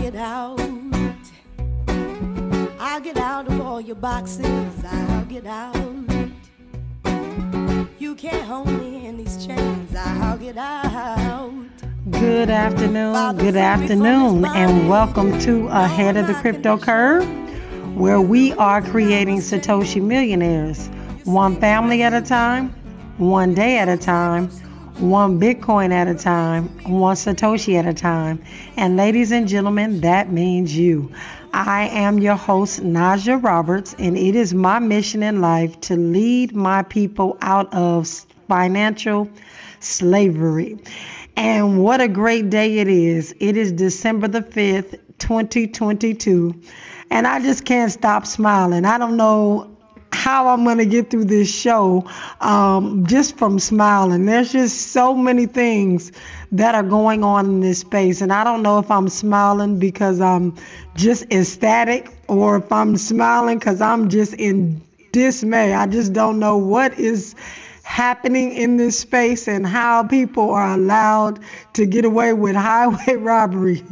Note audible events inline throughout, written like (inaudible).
get out. I'll get out of all your boxes. I'll get out. You can't hold me in these chains. I'll get out. Good afternoon, good afternoon, and welcome to Ahead of the Crypto Curve, where we are creating Satoshi millionaires, one family at a time, one day at a time, one Bitcoin at a time, one Satoshi at a time. And ladies and gentlemen, that means you. I am your host, Najah Roberts, and it is my mission in life to lead my people out of financial slavery. And what a great day it is. It is December the 5th, 2022. And I just can't stop smiling. I don't know how I'm going to get through this show um, just from smiling. There's just so many things that are going on in this space. And I don't know if I'm smiling because I'm just ecstatic or if I'm smiling because I'm just in dismay. I just don't know what is happening in this space and how people are allowed to get away with highway (laughs) robbery.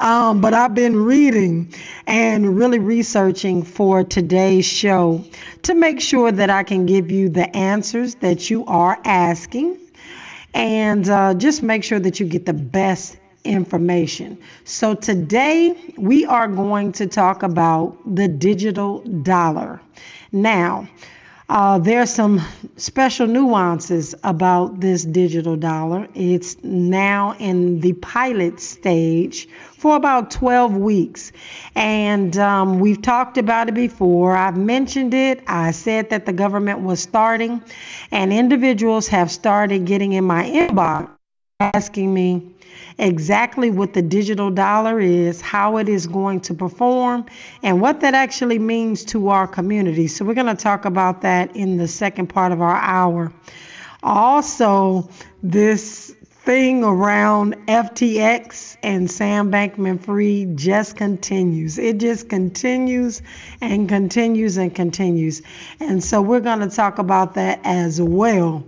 Um, but I've been reading and really researching for today's show to make sure that I can give you the answers that you are asking and uh, just make sure that you get the best information. So today we are going to talk about the digital dollar. Now, uh, are some special nuances about this digital dollar. It's now in the pilot stage for about 12 weeks. And um, we've talked about it before. I've mentioned it. I said that the government was starting, and individuals have started getting in my inbox asking me exactly what the digital dollar is, how it is going to perform, and what that actually means to our community. So, we're going to talk about that in the second part of our hour. Also, this thing around FTX and Sam Bankman Fried just continues. It just continues and continues and continues. And so we're going to talk about that as well.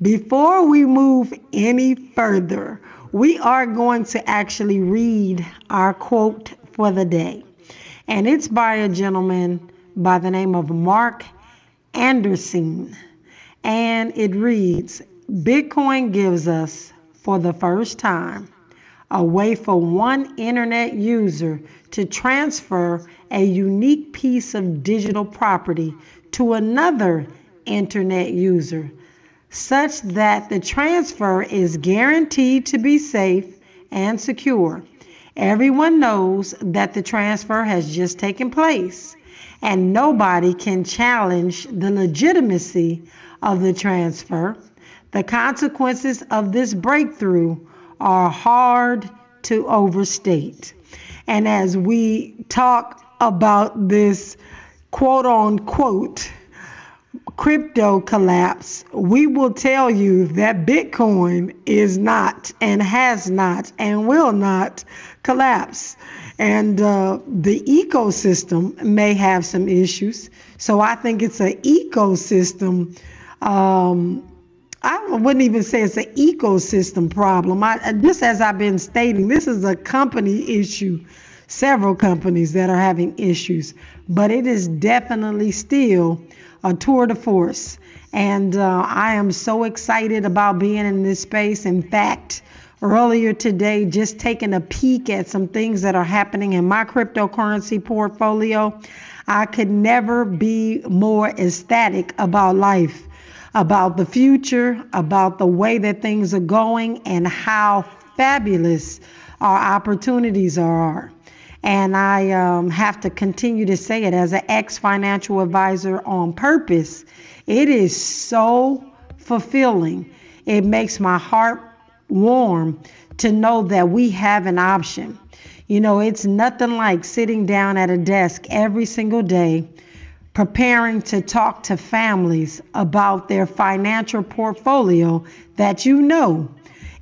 Before we move any further, we are going to actually read our quote for the day. And it's by a gentleman by the name of Marc Andreessen. And it reads Bitcoin gives us, for the first time, a way for one internet user to transfer a unique piece of digital property to another internet user such that the transfer is guaranteed to be safe and secure. Everyone knows that the transfer has just taken place, and nobody can challenge the legitimacy of the transfer. The consequences of this breakthrough are hard to overstate. And as we talk about this quote unquote crypto collapse, we will tell you that Bitcoin is not and has not and will not collapse. And uh, the ecosystem may have some issues. So I think it's an ecosystem. Um, I wouldn't even say it's an ecosystem problem. I, just as I've been stating, this is a company issue. Several companies that are having issues, but it is definitely still a tour de force. And uh, I am so excited about being in this space. In fact, earlier today, just taking a peek at some things that are happening in my cryptocurrency portfolio, I could never be more ecstatic about life, about the future, about the way that things are going, and how fabulous our opportunities are. And I um, have to continue to say it as an ex financial advisor on purpose. It is so fulfilling. It makes my heart warm to know that we have an option. You know, it's nothing like sitting down at a desk every single day preparing to talk to families about their financial portfolio that you know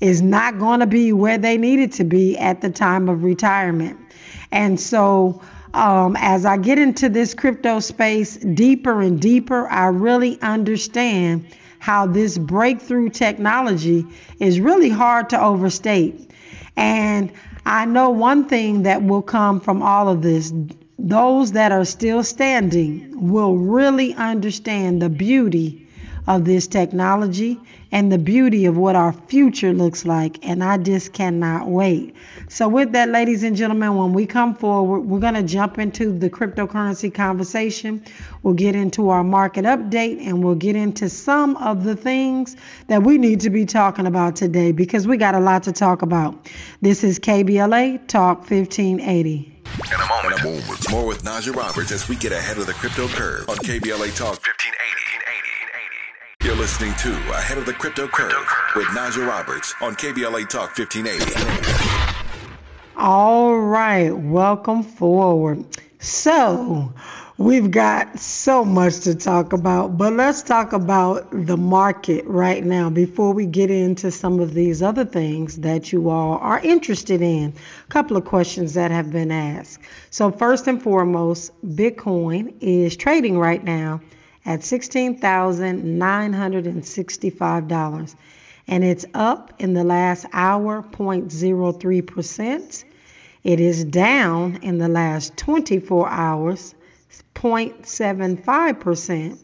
is not going to be where they need it to be at the time of retirement. And so, um, as I get into this crypto space deeper and deeper, I really understand how this breakthrough technology is really hard to overstate. And I know one thing that will come from all of this those that are still standing will really understand the beauty of this technology and the beauty of what our future looks like. And I just cannot wait. So, with that, ladies and gentlemen, when we come forward, we're going to jump into the cryptocurrency conversation. We'll get into our market update and we'll get into some of the things that we need to be talking about today because we got a lot to talk about. This is KBLA Talk 1580. In a moment, in a moment. more with Najah Roberts as we get ahead of the crypto curve on KBLA Talk 1580. You're listening to Ahead of the Crypto Curve with Najah Roberts on KBLA Talk 1580. All right, welcome forward. So, We've got so much to talk about, but let's talk about the market right now before we get into some of these other things that you all are interested in. A couple of questions that have been asked. So, first and foremost, Bitcoin is trading right now at $16,965 and it's up in the last hour 0.03%. It is down in the last 24 hours 0.75%.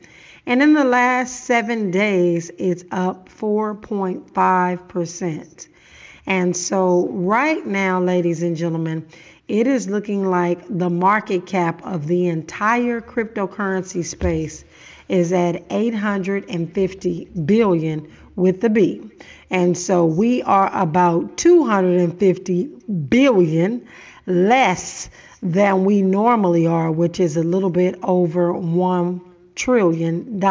And in the last seven days, it's up 4.5%. And so, right now, ladies and gentlemen, it is looking like the market cap of the entire cryptocurrency space is at 850 billion with the B. And so we are about 250 billion less than we normally are, which is a little bit over $1 trillion.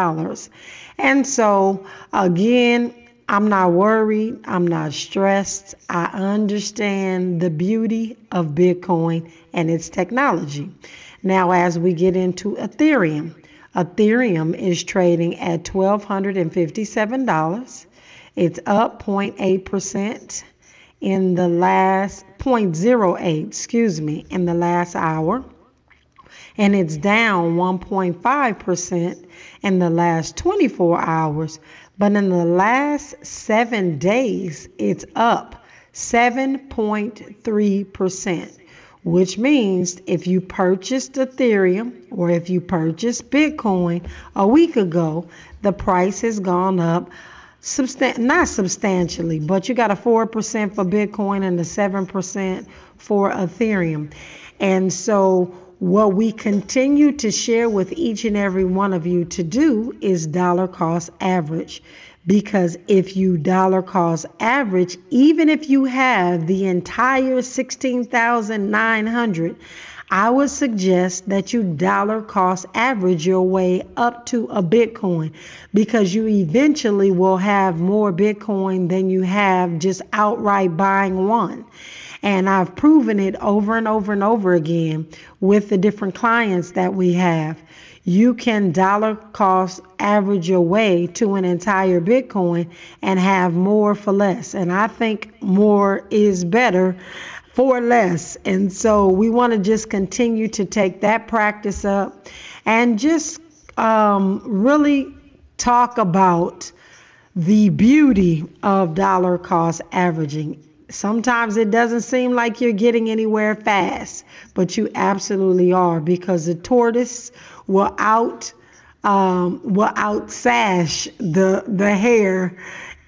And so, again, I'm not worried. I'm not stressed. I understand the beauty of Bitcoin and its technology. Now, as we get into Ethereum, Ethereum is trading at $1,257. It's up 0.8% in the last 0.08, excuse me, in the last hour. And it's down 1.5% in the last 24 hours. But in the last seven days, it's up 7.3%, which means if you purchased Ethereum or if you purchased Bitcoin a week ago, the price has gone up substan- not substantially, but you got a 4% for Bitcoin and a 7% for Ethereum. And so what we continue to share with each and every one of you to do is dollar cost average. Because if you dollar cost average, even if you have the entire 16,900, I would suggest that you dollar cost average your way up to a Bitcoin because you eventually will have more Bitcoin than you have just outright buying one. And I've proven it over and over and over again with the different clients that we have. You can dollar cost average your way to an entire Bitcoin and have more for less. And I think more is better for less. And so we want to just continue to take that practice up and just um, really talk about the beauty of dollar cost averaging. Sometimes it doesn't seem like you're getting anywhere fast, but you absolutely are because the tortoise will out um, will outsash the the hare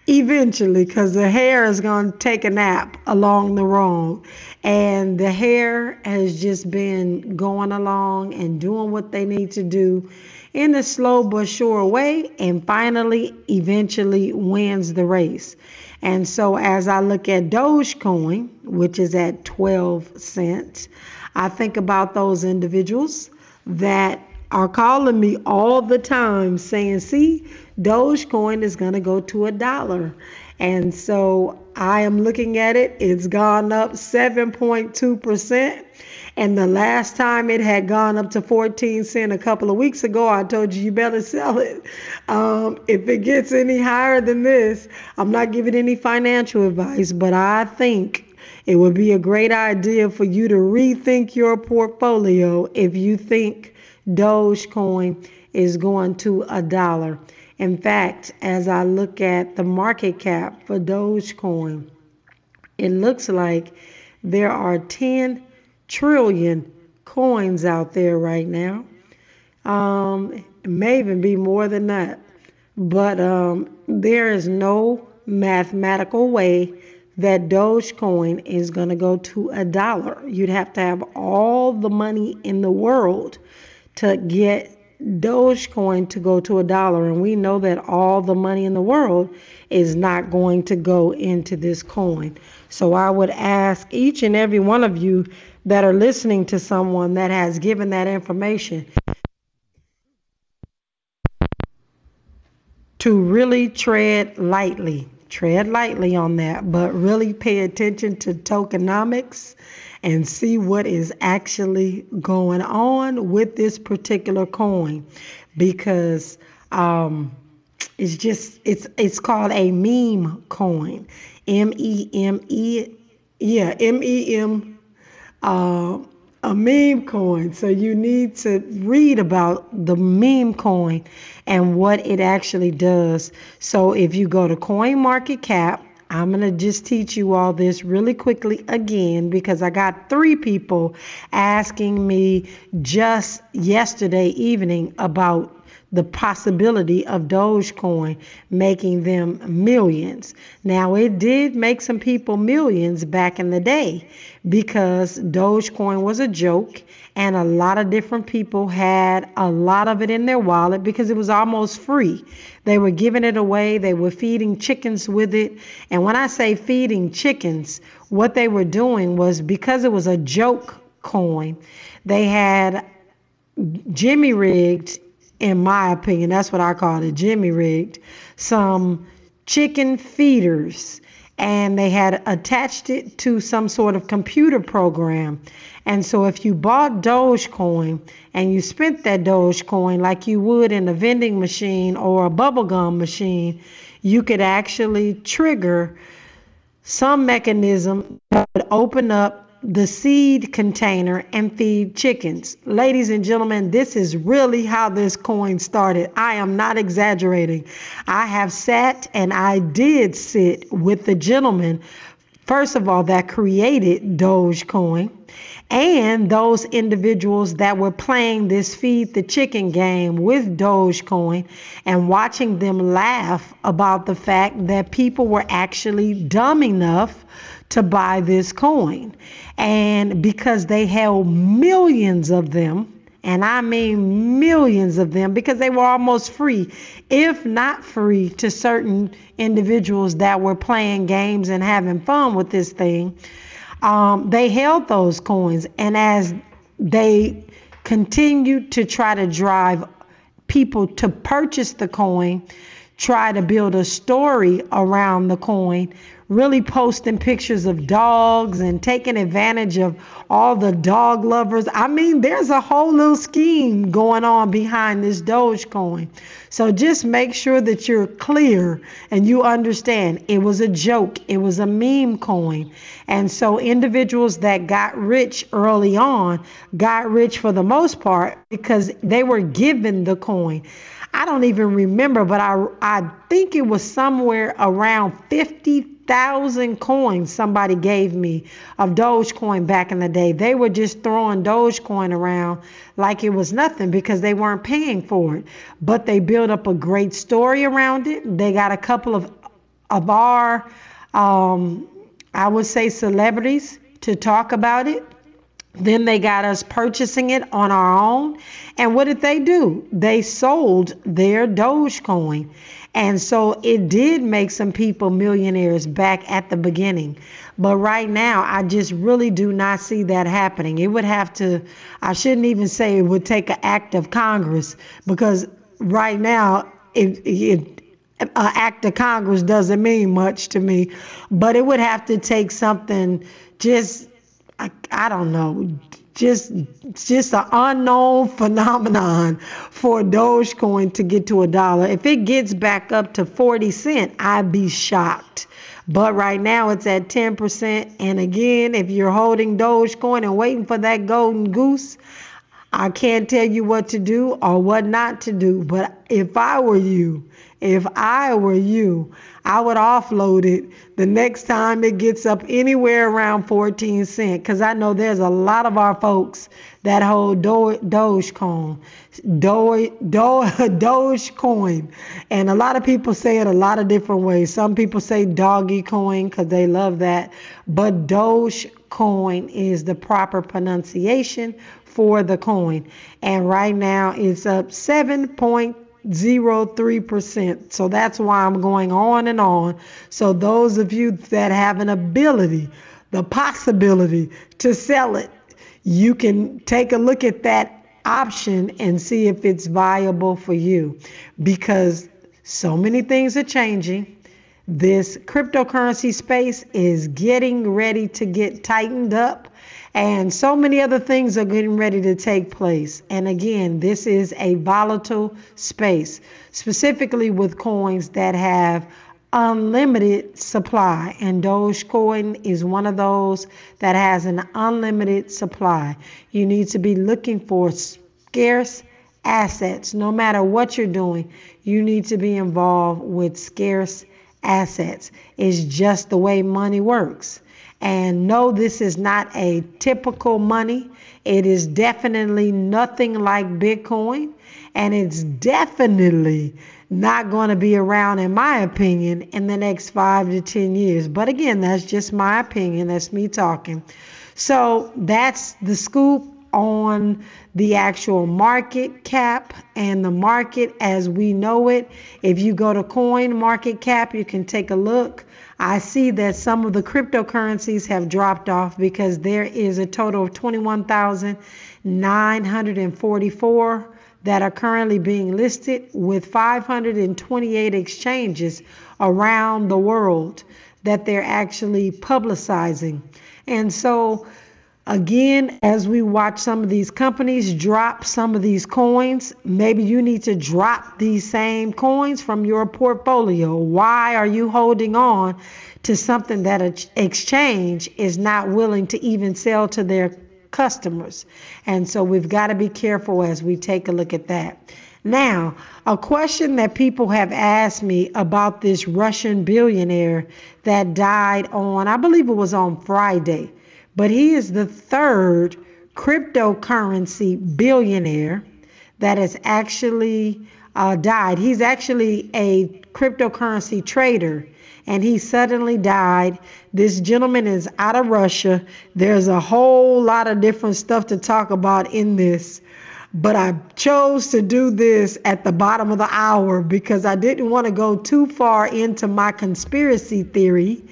eventually because the hare is going to take a nap along the road. And the hare has just been going along and doing what they need to do in a slow but sure way and finally eventually wins the race and so as i look at dogecoin which is at 12 cents i think about those individuals that are calling me all the time saying, see, Dogecoin is going to go to a dollar. And so I am looking at it, it's gone up 7.2%. And the last time it had gone up to 14 cent a couple of weeks ago, I told you you better sell it. Um, if it gets any higher than this, I'm not giving any financial advice, but I think it would be a great idea for you to rethink your portfolio if you think Dogecoin is going to a dollar. In fact, as I look at the market cap for Dogecoin, it looks like There are 10 trillion coins out there right now. Um, it may even be more than that. But um, there is no mathematical way that Dogecoin is going to go to a dollar. You'd have to have all the money in the world to get Dogecoin to go to a dollar. And we know that all the money in the world is not going to go into this coin. So I would ask each and every one of you that are listening to someone that has given that information to really tread lightly tread lightly on that, but really pay attention to tokenomics and see what is actually going on with this particular coin. Because um, it's just it's it's called a meme coin. M e m e yeah m e m uh, a meme coin. So you need to read about the meme coin and what it actually does. So if you go to Coin Market Cap, I'm going to just teach you all this really quickly again because I got three people asking me just yesterday evening about the possibility of Dogecoin making them millions. Now, it did make some people millions back in the day because Dogecoin was a joke and a lot of different people had a lot of it in their wallet because it was almost free. They were giving it away, they were feeding chickens with it. And when I say feeding chickens, what they were doing was because it was a joke coin, they had Jimmy rigged in my opinion, that's what I call it, Jimmy rigged, some chicken feeders and they had attached it to some sort of computer program. And so if you bought Dogecoin and you spent that Dogecoin like you would in a vending machine or a bubblegum machine, you could actually trigger some mechanism that would open up the seed container and feed chickens. Ladies and gentlemen, this is really how this coin started. I am not exaggerating. I have sat and I did sit with the gentleman, first of all, that created Dogecoin and those individuals that were playing this feed the chicken game with Dogecoin and watching them laugh about the fact that people were actually dumb enough to buy this coin. And because they held millions of them, and I mean millions of them because they were almost free, if not free, to certain individuals that were playing games and having fun with this thing. Um, they held those coins, and as they continued to try to drive people to purchase the coin, try to build a story around the coin, really posting pictures of dogs and taking advantage of all the dog lovers. I mean, there's a whole little scheme going on behind this Dogecoin. So just make sure that you're clear and you understand it was a joke, it was a meme coin. And so individuals that got rich early on got rich for the most part because they were given the coin. I don't even remember, but I I think it was somewhere around 50,000 coins somebody gave me of Dogecoin back in the day. They were just throwing Dogecoin around like it was nothing because they weren't paying for it. But they built up a great story around it. They got a couple of of our um, I would say celebrities to talk about it. Then they got us purchasing it on our own. And what did they do? They sold their Dogecoin. And so it did make some people millionaires back at the beginning. But right now, I just really do not see that happening. It would have to, I shouldn't even say it would take an act of Congress because right now, it, it, an act of Congress doesn't mean much to me. But it would have to take something just I, I don't know, just just an unknown phenomenon for Dogecoin to get to a dollar. If it gets back up to 40 cent, I'd be shocked. But right now it's at 10%. And again, if you're holding Dogecoin and waiting for that golden goose, I can't tell you what to do or what not to do. But if I were you, If I were you, I would offload it the next time it gets up anywhere around 14 cents because I know there's a lot of our folks that hold Do- Dogecoin, Do- Do- (laughs) Dogecoin, and a lot of people say it a lot of different ways. Some people say doggy coin because they love that, but Dogecoin is the proper pronunciation for the coin, and right now it's up 7.03%. So that's why I'm going on and on. So those of you that have an ability, the possibility to sell it you can take a look at that option and see if it's viable for you because so many things are changing. This cryptocurrency space is getting ready to get tightened up, and so many other things are getting ready to take place. And again, this is a volatile space, specifically with coins that have unlimited supply, and Dogecoin is one of those that has an unlimited supply. You need to be looking for scarce assets. No matter what you're doing, you need to be involved with scarce assets. It's just the way money works. And no, this is not a typical money. It is definitely nothing like Bitcoin. And it's definitely not going to be around, in my opinion, in the next five to 10 years. But again, that's just my opinion. That's me talking. So that's the scoop on the actual market cap and the market as we know it. If you go to coin market cap, you can take a look. I see that some of the cryptocurrencies have dropped off because there is a total of 21,944 that are currently being listed with 528 exchanges around the world that they're actually publicizing. And so, again, as we watch some of these companies drop some of these coins, maybe you need to drop these same coins from your portfolio. Why are you holding on to something that an exchange is not willing to even sell to their customers. And so we've got to be careful as we take a look at that. Now, a question that people have asked me about this Russian billionaire that died on, I believe it was on Friday, but he is the third cryptocurrency billionaire that has actually uh, died. He's actually a cryptocurrency trader and he suddenly died. This gentleman is out of Russia. There's a whole lot of different stuff to talk about in this. But I chose to do this at the bottom of the hour because I didn't want to go too far into my conspiracy theory.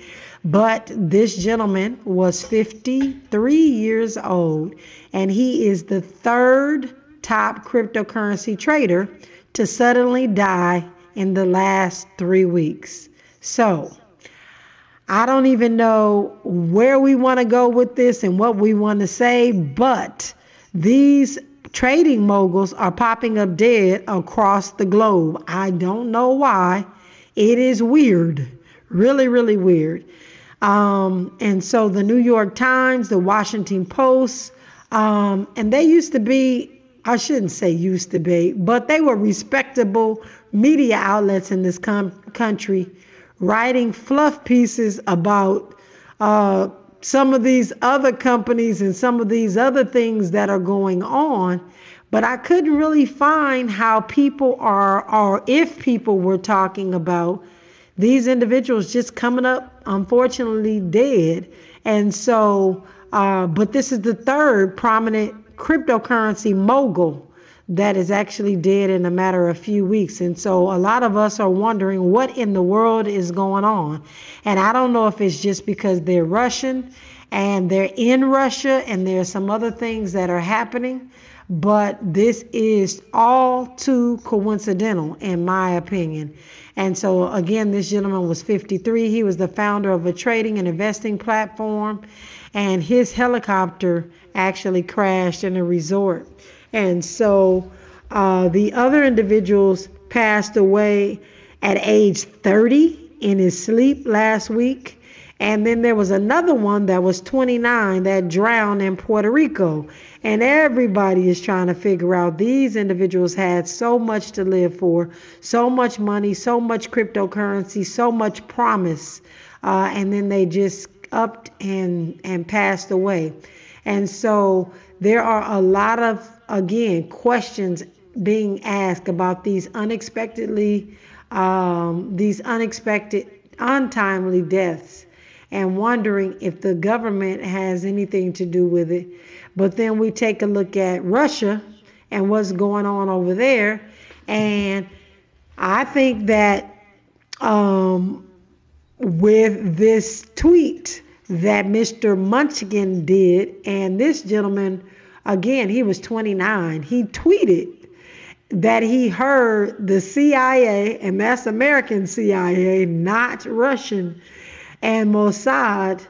But this gentleman was 53 years old, and he is the third top cryptocurrency trader to suddenly die in the last three weeks. So, I don't even know where we want to go with this and what we want to say, but these trading moguls are popping up dead across the globe. I don't know why. It is weird, really, really weird. Um, and so the New York Times, the Washington Post, um, and they used to be, I shouldn't say used to be, but they were respectable media outlets in this com- country writing fluff pieces about uh, some of these other companies and some of these other things that are going on. But I couldn't really find how people are, or if people were talking about these individuals just coming up, unfortunately, dead. And so, uh, but this is the third prominent cryptocurrency mogul that is actually dead in a matter of a few weeks. And so a lot of us are wondering what in the world is going on. And I don't know if it's just because they're Russian and they're in Russia and there are some other things that are happening. But this is all too coincidental, in my opinion. And so, again, this gentleman was 53. He was the founder of a trading and investing platform, and his helicopter actually crashed in a resort. And so uh, the other individuals passed away at age 30 in his sleep last week. And then there was another one that was 29 that drowned in Puerto Rico. And everybody is trying to figure out these individuals had so much to live for, so much money, so much cryptocurrency, so much promise. Uh, and then they just upped and, and passed away. And so there are a lot of, again, questions being asked about these unexpectedly, um, these unexpected, untimely deaths and wondering if the government has anything to do with it. But then we take a look at Russia and what's going on over there. And I think that um, with this tweet that Mr. Mushegian did, and this gentleman, again, he was 29, he tweeted that he heard the CIA, and that's American CIA, not Russian and Mossad,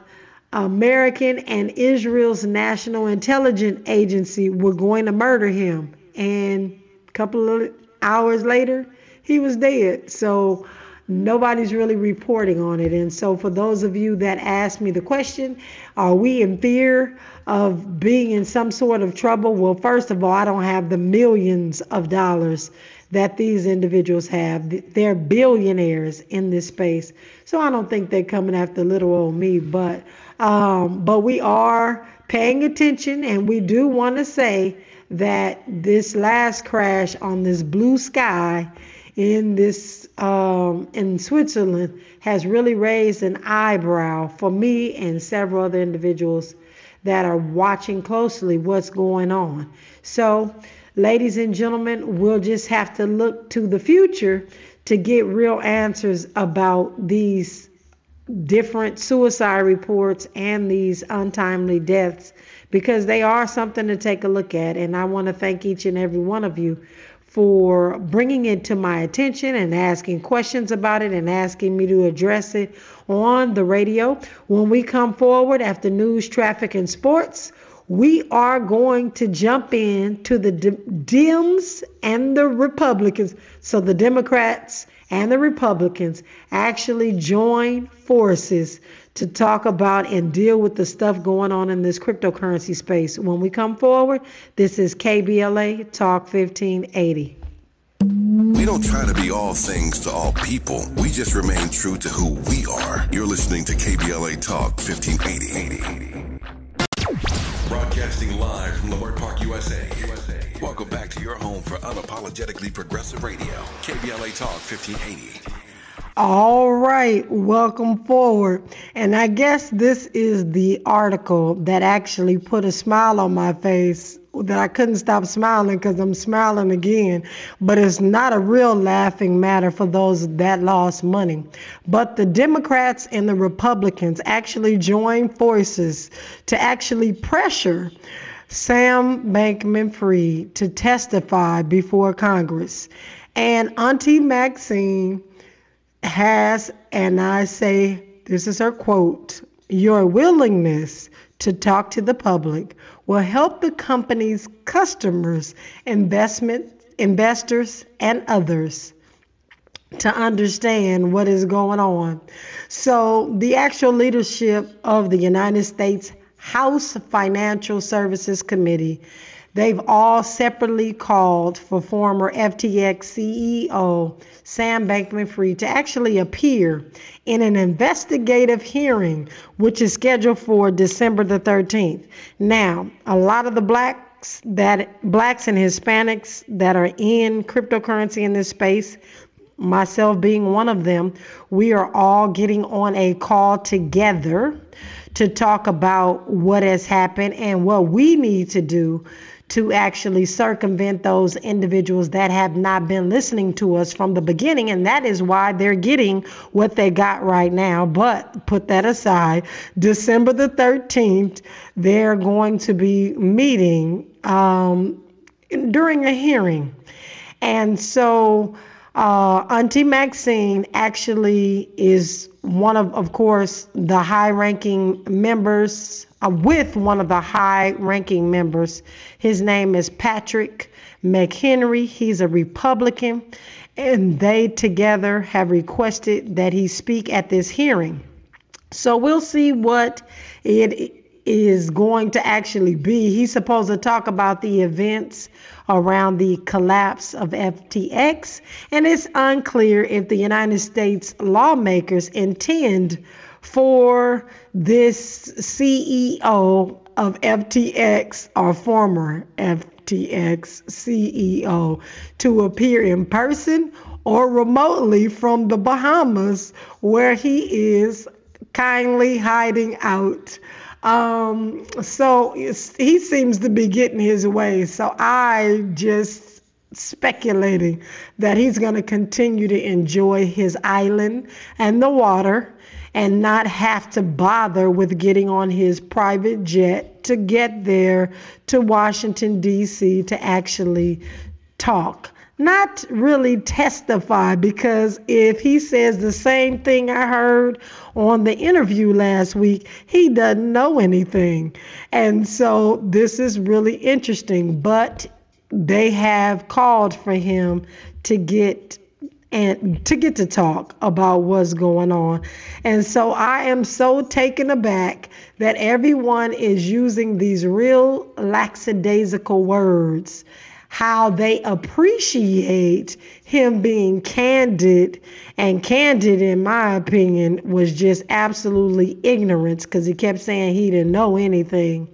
American and Israel's National Intelligence Agency, were going to murder him. And a couple of hours later, he was dead. So nobody's really reporting on it. And so, for those of you that asked me the question, are we in fear of being in some sort of trouble? Well, first of all, I don't have the millions of dollars that these individuals have. They're billionaires in this space. So I don't think they're coming after little old me, but um, but we are paying attention and we do want to say that this last crash on this blue sky in this um, in Switzerland has really raised an eyebrow for me and several other individuals that are watching closely what's going on. So ladies and gentlemen, we'll just have to look to the future to get real answers about these different suicide reports and these untimely deaths because they are something to take a look at. And I want to thank each and every one of you for bringing it to my attention and asking questions about it and asking me to address it on the radio. When we come forward after news, traffic, and sports, we are going to jump in to the Dems and the Republicans. So the Democrats and the Republicans actually join forces to talk about and deal with the stuff going on in this cryptocurrency space. When we come forward, this is KBLA Talk 1580. We don't try to be all things to all people. We just remain true to who we are. You're listening to KBLA Talk 1580. Broadcasting live from Leimert Park, USA. USA. Welcome back to your home for unapologetically progressive radio. KBLA Talk 1580. All right, welcome forward. And I guess this is the article that actually put a smile on my face that I couldn't stop smiling because I'm smiling again. But it's not a real laughing matter for those that lost money. But the Democrats and the Republicans actually joined forces to actually pressure Sam Bankman Fried to testify before Congress. And Auntie Maxine has, and I say, this is her quote, your willingness to talk to the public will help the company's customers, investment investors, and others to understand what is going on. So, the actual leadership of the United States House Financial Services Committee They've all separately called for former FTX CEO Sam Bankman Fried to actually appear in an investigative hearing, which is scheduled for December the 13th. Now, a lot of the blacks that blacks and Hispanics that are in cryptocurrency in this space myself being one of them, we are all getting on a call together to talk about what has happened and what we need to do to actually circumvent those individuals that have not been listening to us from the beginning. And that is why they're getting what they got right now. But put that aside, December the 13th, they're going to be meeting um, during a hearing. And so, uh, Auntie Maxine actually is one of, of course, the high ranking members, uh, with one of the high ranking members. His name is Patrick McHenry. He's a Republican, and they together have requested that he speak at this hearing. So we'll see what it is going to actually be. He's supposed to talk about the events around the collapse of FTX, and it's unclear if the United States lawmakers intend for this CEO of FTX or former FTX CEO to appear in person or remotely from the Bahamas, where he is kindly hiding out. Um, so he seems to be getting his way. So I just speculating that he's going to continue to enjoy his island and the water and not have to bother with getting on his private jet to get there to Washington, D.C. to actually talk not really testify because if he says the same thing I heard on the interview last week, he doesn't know anything. And so this is really interesting, but they have called for him to get and to get to talk about what's going on. And so I am so taken aback that everyone is using these real lackadaisical words how they appreciate him being candid. And candid, in my opinion, was just absolutely ignorance because he kept saying he didn't know anything.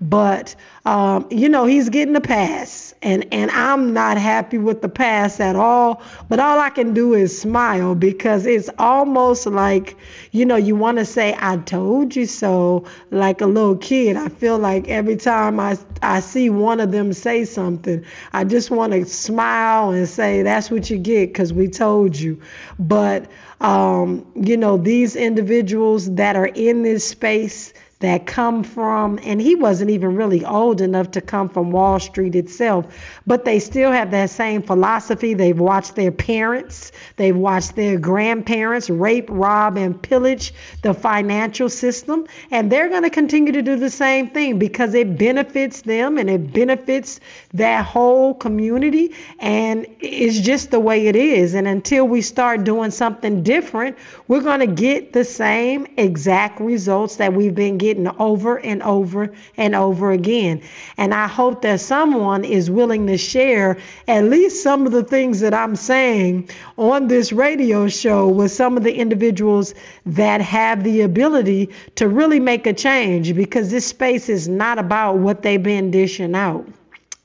But um, you know, he's getting a pass, and and I'm not happy with the pass at all. But all I can do is smile because it's almost like, you know, you want to say "I told you so," like a little kid. I feel like every time I I see one of them say something, I just want to smile and say, "That's what you get," because we told you. But um, you know, these individuals that are in this space that come from, and he wasn't even really old enough to come from Wall Street itself, but they still have that same philosophy. They've watched their parents, they've watched their grandparents rape, rob, and pillage the financial system, and they're going to continue to do the same thing because it benefits them and it benefits that whole community, and it's just the way it is. And until we start doing something different, we're going to get the same exact results that we've been getting getting over and over and over again. And I hope that someone is willing to share at least some of the things that I'm saying on this radio show with some of the individuals that have the ability to really make a change because this space is not about what they've been dishing out.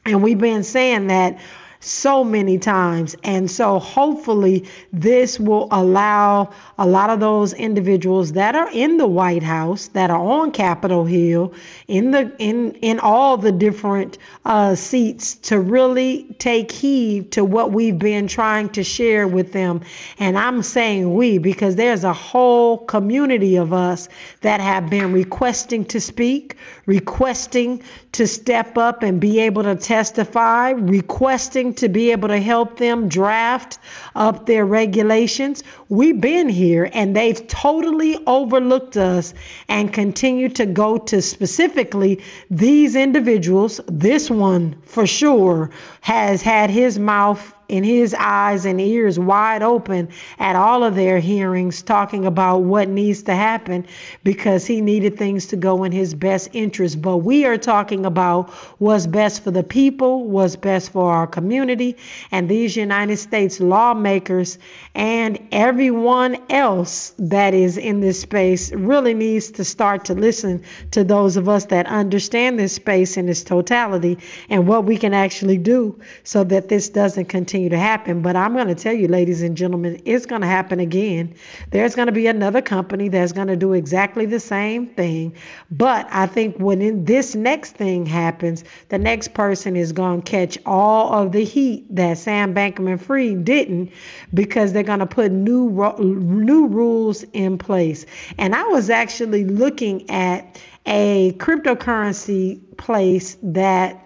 And we've been saying that so many times. And so hopefully this will allow a lot of those individuals that are in the White House, that are on Capitol Hill, in the in in all the different uh, seats to really take heed to what we've been trying to share with them. And I'm saying we because there's a whole community of us that have been requesting to speak, requesting to step up and be able to testify, requesting to be able to help them draft up their regulations. We've been here and they've totally overlooked us and continue to go to specifically these individuals. This one for sure has had his mouth and his eyes and ears wide open at all of their hearings talking about what needs to happen because he needed things to go in his best interest. But we are talking about what's best for the people, what's best for our community, and these United States lawmakers and everyone else that is in this space really needs to start to listen to those of us that understand this space in its totality and what we can actually do so that this doesn't continue continue to happen. But I'm going to tell you, ladies and gentlemen, it's going to happen again. There's going to be another company that's going to do exactly the same thing. But I think when this next thing happens, the next person is going to catch all of the heat that Sam Bankman Fried didn't because they're going to put new new rules in place. And I was actually looking at a cryptocurrency place that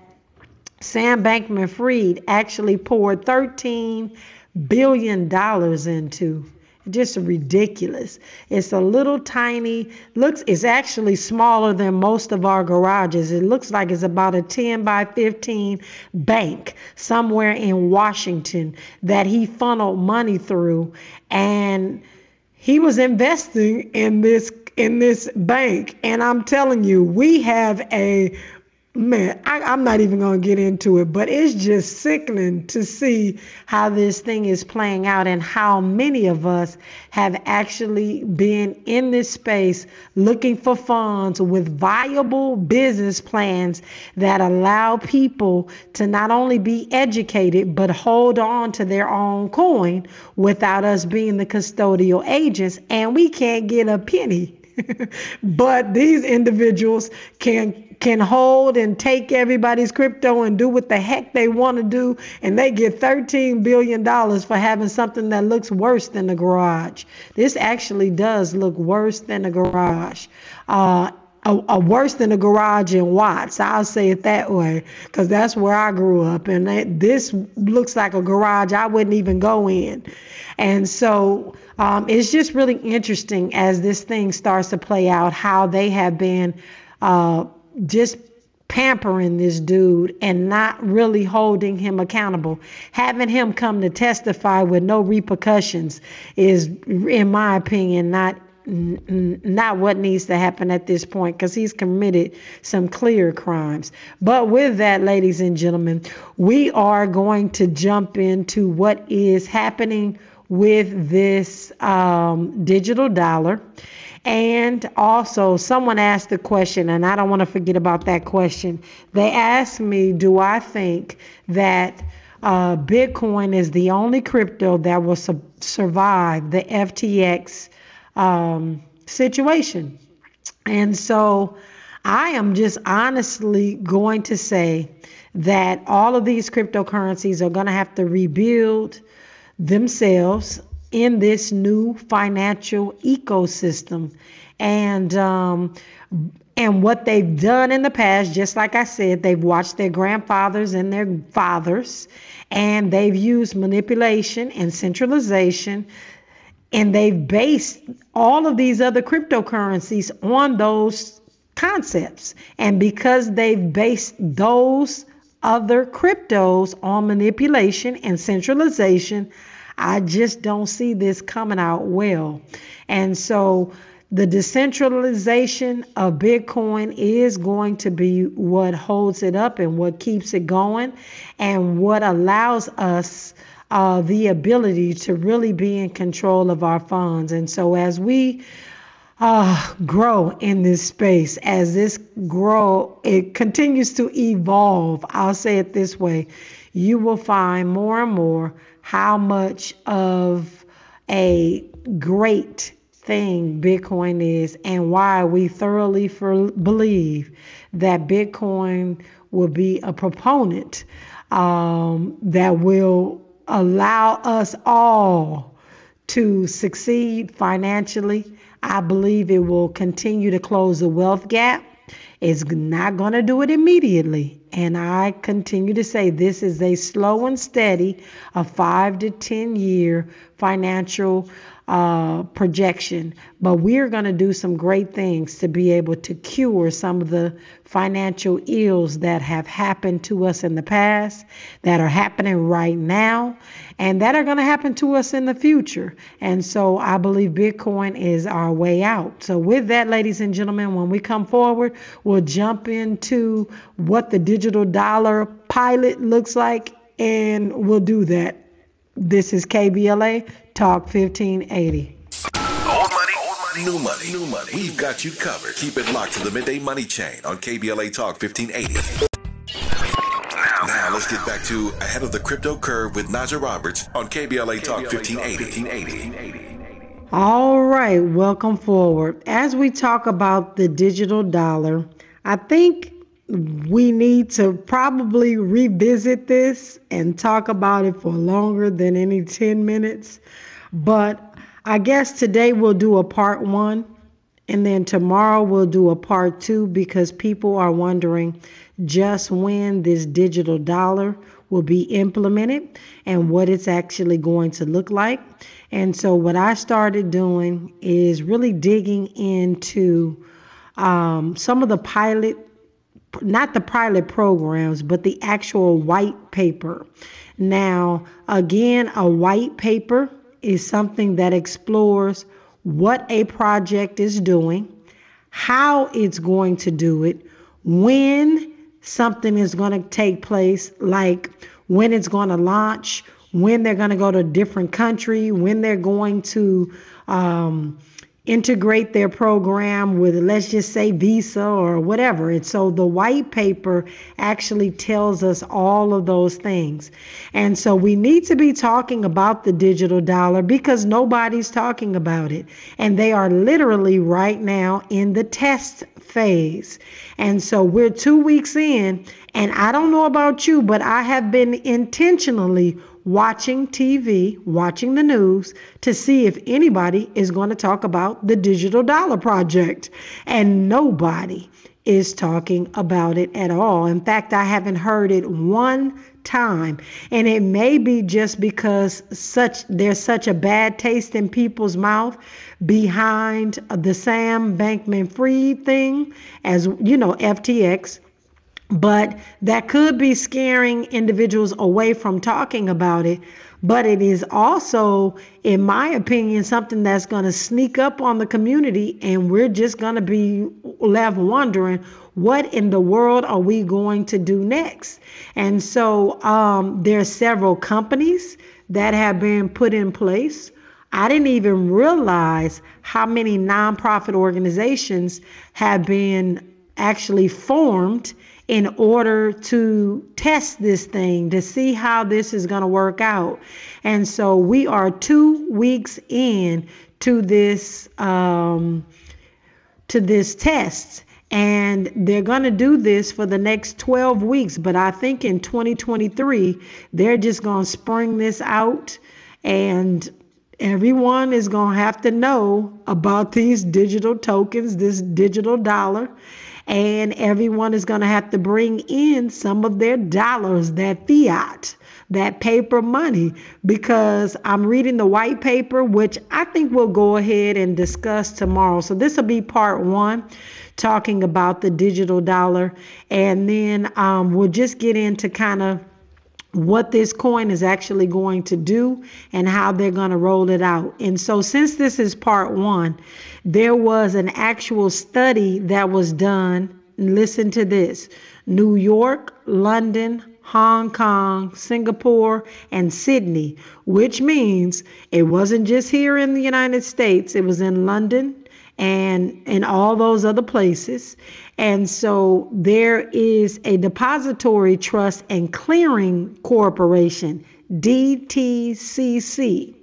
Sam Bankman Fried actually poured $13 billion into. Just ridiculous. It's a little tiny, looks, it's actually smaller than most of our garages. It looks like it's about a 10 by 15 bank somewhere in Washington that he funneled money through. And he was investing in this in this bank. And I'm telling you, we have a man, I, am not even going to get into it, but it's just sickening to see how this thing is playing out and how many of us have actually been in this space looking for funds with viable business plans that allow people to not only be educated, but hold on to their own coin without us being the custodial agents. And we can't get a penny. (laughs) but these individuals can can hold and take everybody's crypto and do what the heck they want to do, and they get $13 billion for having something that looks worse than the garage. This actually does look worse than the garage. Uh, a, a, worse than a garage in Watts. I'll say it that way because that's where I grew up. And this looks like a garage I wouldn't even go in. And so um, it's just really interesting as this thing starts to play out how they have been uh, just pampering this dude and not really holding him accountable. Having him come to testify with no repercussions is, in my opinion, not not what needs to happen at this point because he's committed some clear crimes. But with that, ladies and gentlemen, we are going to jump into what is happening with this um, digital dollar. And also, someone asked the question, and I don't want to forget about that question. They asked me, Do I think that uh, Bitcoin is the only crypto that will su- survive the FTX um, situation? And so, I am just honestly going to say that all of these cryptocurrencies are going to have to rebuild themselves in this new financial ecosystem. And um, and what they've done in the past, just like I said, they've watched their grandfathers and their fathers, and they've used manipulation and centralization, and they've based all of these other cryptocurrencies on those concepts. And because they've based those other cryptos on manipulation and centralization, I just don't see this coming out well. And so the decentralization of Bitcoin is going to be what holds it up and what keeps it going and what allows us uh, the ability to really be in control of our funds. And so as we uh, grow in this space, as this grow, it continues to evolve. I'll say it this way you will find more and more how much of a great thing Bitcoin is and why we thoroughly for, believe that Bitcoin will be a proponent um, that will allow us all to succeed financially. I believe it will continue to close the wealth gap. It's not going to do it immediately. And I continue to say this is a slow and steady, a five to 10 year financial uh, projection. But we're going to do some great things to be able to cure some of the financial ills that have happened to us in the past, that are happening right now, and that are going to happen to us in the future. And so I believe Bitcoin is our way out. So, with that, ladies and gentlemen, when we come forward, we'll jump into what the digital dollar pilot looks like, and we'll do that. This is KBLA Talk 1580. Old money, old money, new money, new money. We've got you covered. Keep it locked to the midday money chain on KBLA Talk 1580. Now let's get back to ahead of the crypto curve with Najah Roberts on KBLA Talk 1580. All right, welcome forward. As we talk about the digital dollar, I think we need to probably revisit this and talk about it for longer than any 10 minutes but I guess today we'll do a part one, and then tomorrow we'll do a part two because people are wondering just when this digital dollar will be implemented and what it's actually going to look like. And so, what I started doing is really digging into um, some of the pilot, not the pilot programs, but the actual white paper. Now, again, a white paper is something that explores what a project is doing, how it's going to do it, when something is going to take place, like when it's going to launch, when they're going to go to a different country, when they're going to um, integrate their program with, let's just say, Visa or whatever. And so the white paper actually tells us all of those things. And so we need to be talking about the digital dollar because nobody's talking about it. And they are literally right now in the test phase. And so we're two weeks in, and I don't know about you, but I have been intentionally watching TV, watching the news to see if anybody is going to talk about the digital dollar project. And nobody is talking about it at all. In fact, I haven't heard it one time. And it may be just because such there's such a bad taste in people's mouth behind the Sam Bankman Fried thing as you know FTX but that could be scaring individuals away from talking about it. But it is also, in my opinion, something that's going to sneak up on the community, and we're just going to be left wondering what in the world are we going to do next? And so um, there are several companies that have been put in place. I didn't even realize how many nonprofit organizations have been actually formed in order to test this thing to see how this is going to work out. And so we are two weeks in to this um, to this test. And they're going to do this for the next 12 weeks. But I think in 2023, they're just going to spring this out. And everyone is going to have to know about these digital tokens, this digital dollar and everyone is going to have to bring in some of their dollars, that fiat, that paper money, because I'm reading the white paper, which I think we'll go ahead and discuss tomorrow. So this will be part one talking about the digital dollar, and then um, we'll just get into kind of what this coin is actually going to do and how they're going to roll it out. And so, since this is part one, there was an actual study that was done. Listen to this New York, London, Hong Kong, Singapore, and Sydney, which means it wasn't just here in the United States, it was in London, and in all those other places. And so there is a depository trust and clearing corporation, DTCC.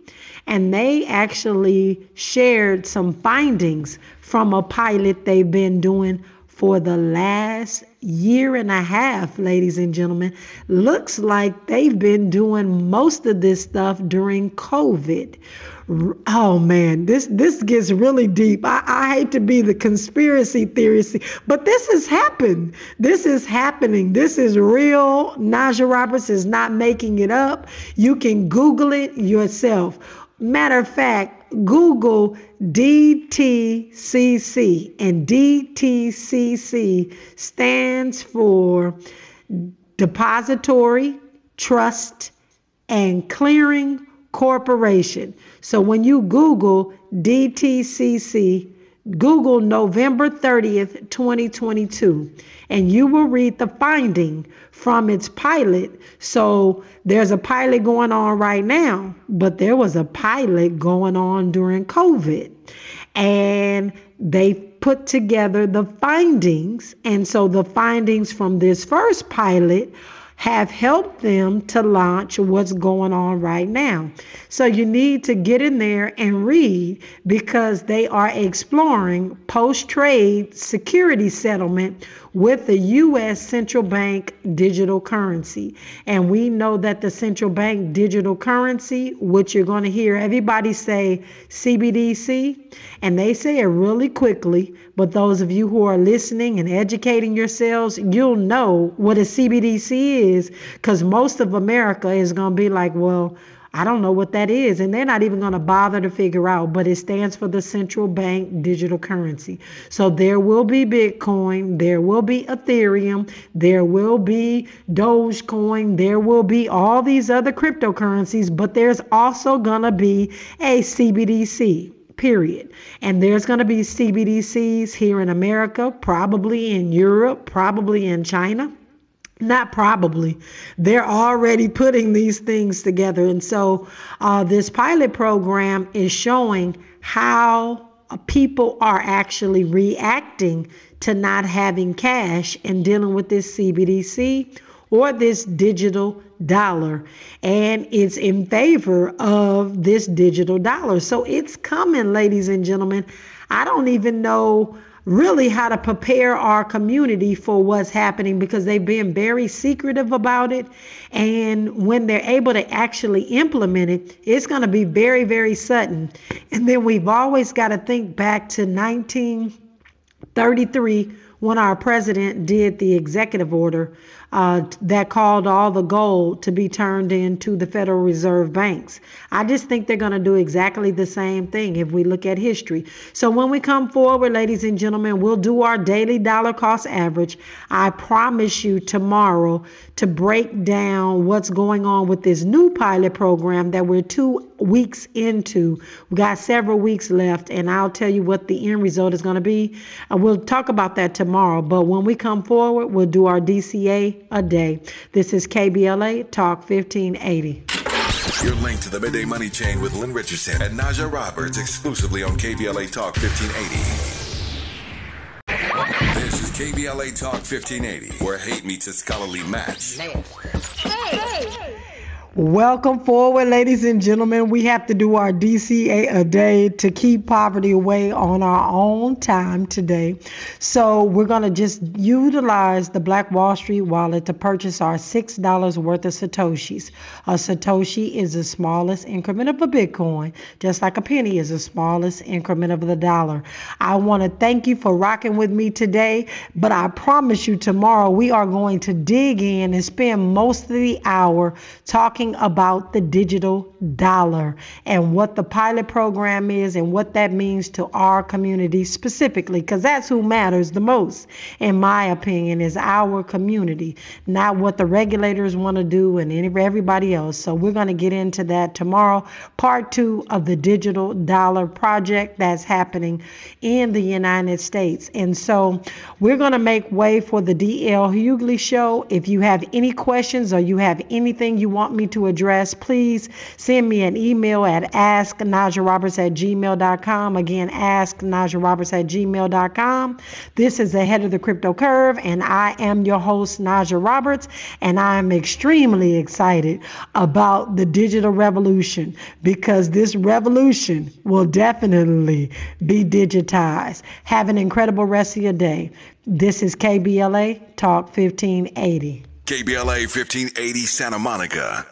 And they actually shared some findings from a pilot they've been doing for the last year and a half, ladies and gentlemen. Looks like they've been doing most of this stuff during COVID oh man, this this gets really deep. I, I hate to be the conspiracy theorist, but this has happened. This is happening. This is real. Najah Roberts is not making it up. You can Google it yourself. Matter of fact, Google DTCC, and DTCC stands for Depository, Trust, and Clearing Corporation. So when you Google DTCC, Google November 30th, 2022, and you will read the finding from its pilot. So there's a pilot going on right now, but there was a pilot going on during COVID. And they put together the findings. And so the findings from this first pilot have helped them to launch what's going on right now. So you need to get in there and read because they are exploring post trade security settlement with the U.S. central bank digital currency. And we know that the central bank digital currency, which you're going to hear everybody say CBDC, and they say it really quickly. But those of you who are listening and educating yourselves, you'll know what a CBDC is because most of America is going to be like, well, I don't know what that is. And they're not even going to bother to figure out, but it stands for the central bank digital currency. So there will be Bitcoin, there will be Ethereum, there will be Dogecoin, there will be all these other cryptocurrencies, but there's also going to be a CBDC period. And there's going to be CBDCs here in America, probably in Europe, probably in China. Not probably. They're already putting these things together. And so uh, this pilot program is showing how people are actually reacting to not having cash and dealing with this CBDC or this digital dollar. And it's in favor of this digital dollar. So it's coming, ladies and gentlemen. I don't even know really how to prepare our community for what's happening because they've been very secretive about it. And when they're able to actually implement it, it's going to be very, very sudden. And then we've always got to think back to 1933 when our president did the executive order uh, that called all the gold to be turned into the Federal Reserve banks. I just think they're going to do exactly the same thing if we look at history. So when we come forward, ladies and gentlemen, we'll do our daily dollar cost average. I promise you tomorrow to break down what's going on with this new pilot program that we're two weeks into. We got several weeks left, and I'll tell you what the end result is going to be. Uh, we'll talk about that tomorrow. But when we come forward, we'll do our DCA a day. This is KBLA Talk 1580. You're linked to the Midday Money Chain with Lynn Richardson and Najah Roberts exclusively on KBLA Talk 1580. This is KBLA Talk 1580, where hate meets a scholarly match. Hey, hey. Welcome forward, ladies and gentlemen. We have to do our DCA a day to keep poverty away on our own time today. So, we're going to just utilize the Black Wall Street wallet to purchase our $6 worth of Satoshis. A Satoshi is the smallest increment of a Bitcoin, just like a penny is the smallest increment of the dollar. I want to thank you for rocking with me today, but I promise you tomorrow we are going to dig in and spend most of the hour talking talking about the digital dollar and what the pilot program is and what that means to our community specifically, because that's who matters the most, in my opinion, is our community, not what the regulators want to do and everybody else. So we're going to get into that tomorrow. Part two of the digital dollar project that's happening in the United States. And so we're going to make way for the DL Hughley show. If you have any questions or you have anything you want me to address, please send me an email at asknajaroberts at gmail.com. Again, asknajaroberts at gmail.com. This is Ahead of the Crypto Curve, and I am your host, Najah Roberts, and I am extremely excited about the digital revolution because this revolution will definitely be digitized. Have an incredible rest of your day. This is KBLA Talk 1580. KBLA 1580 Santa Monica.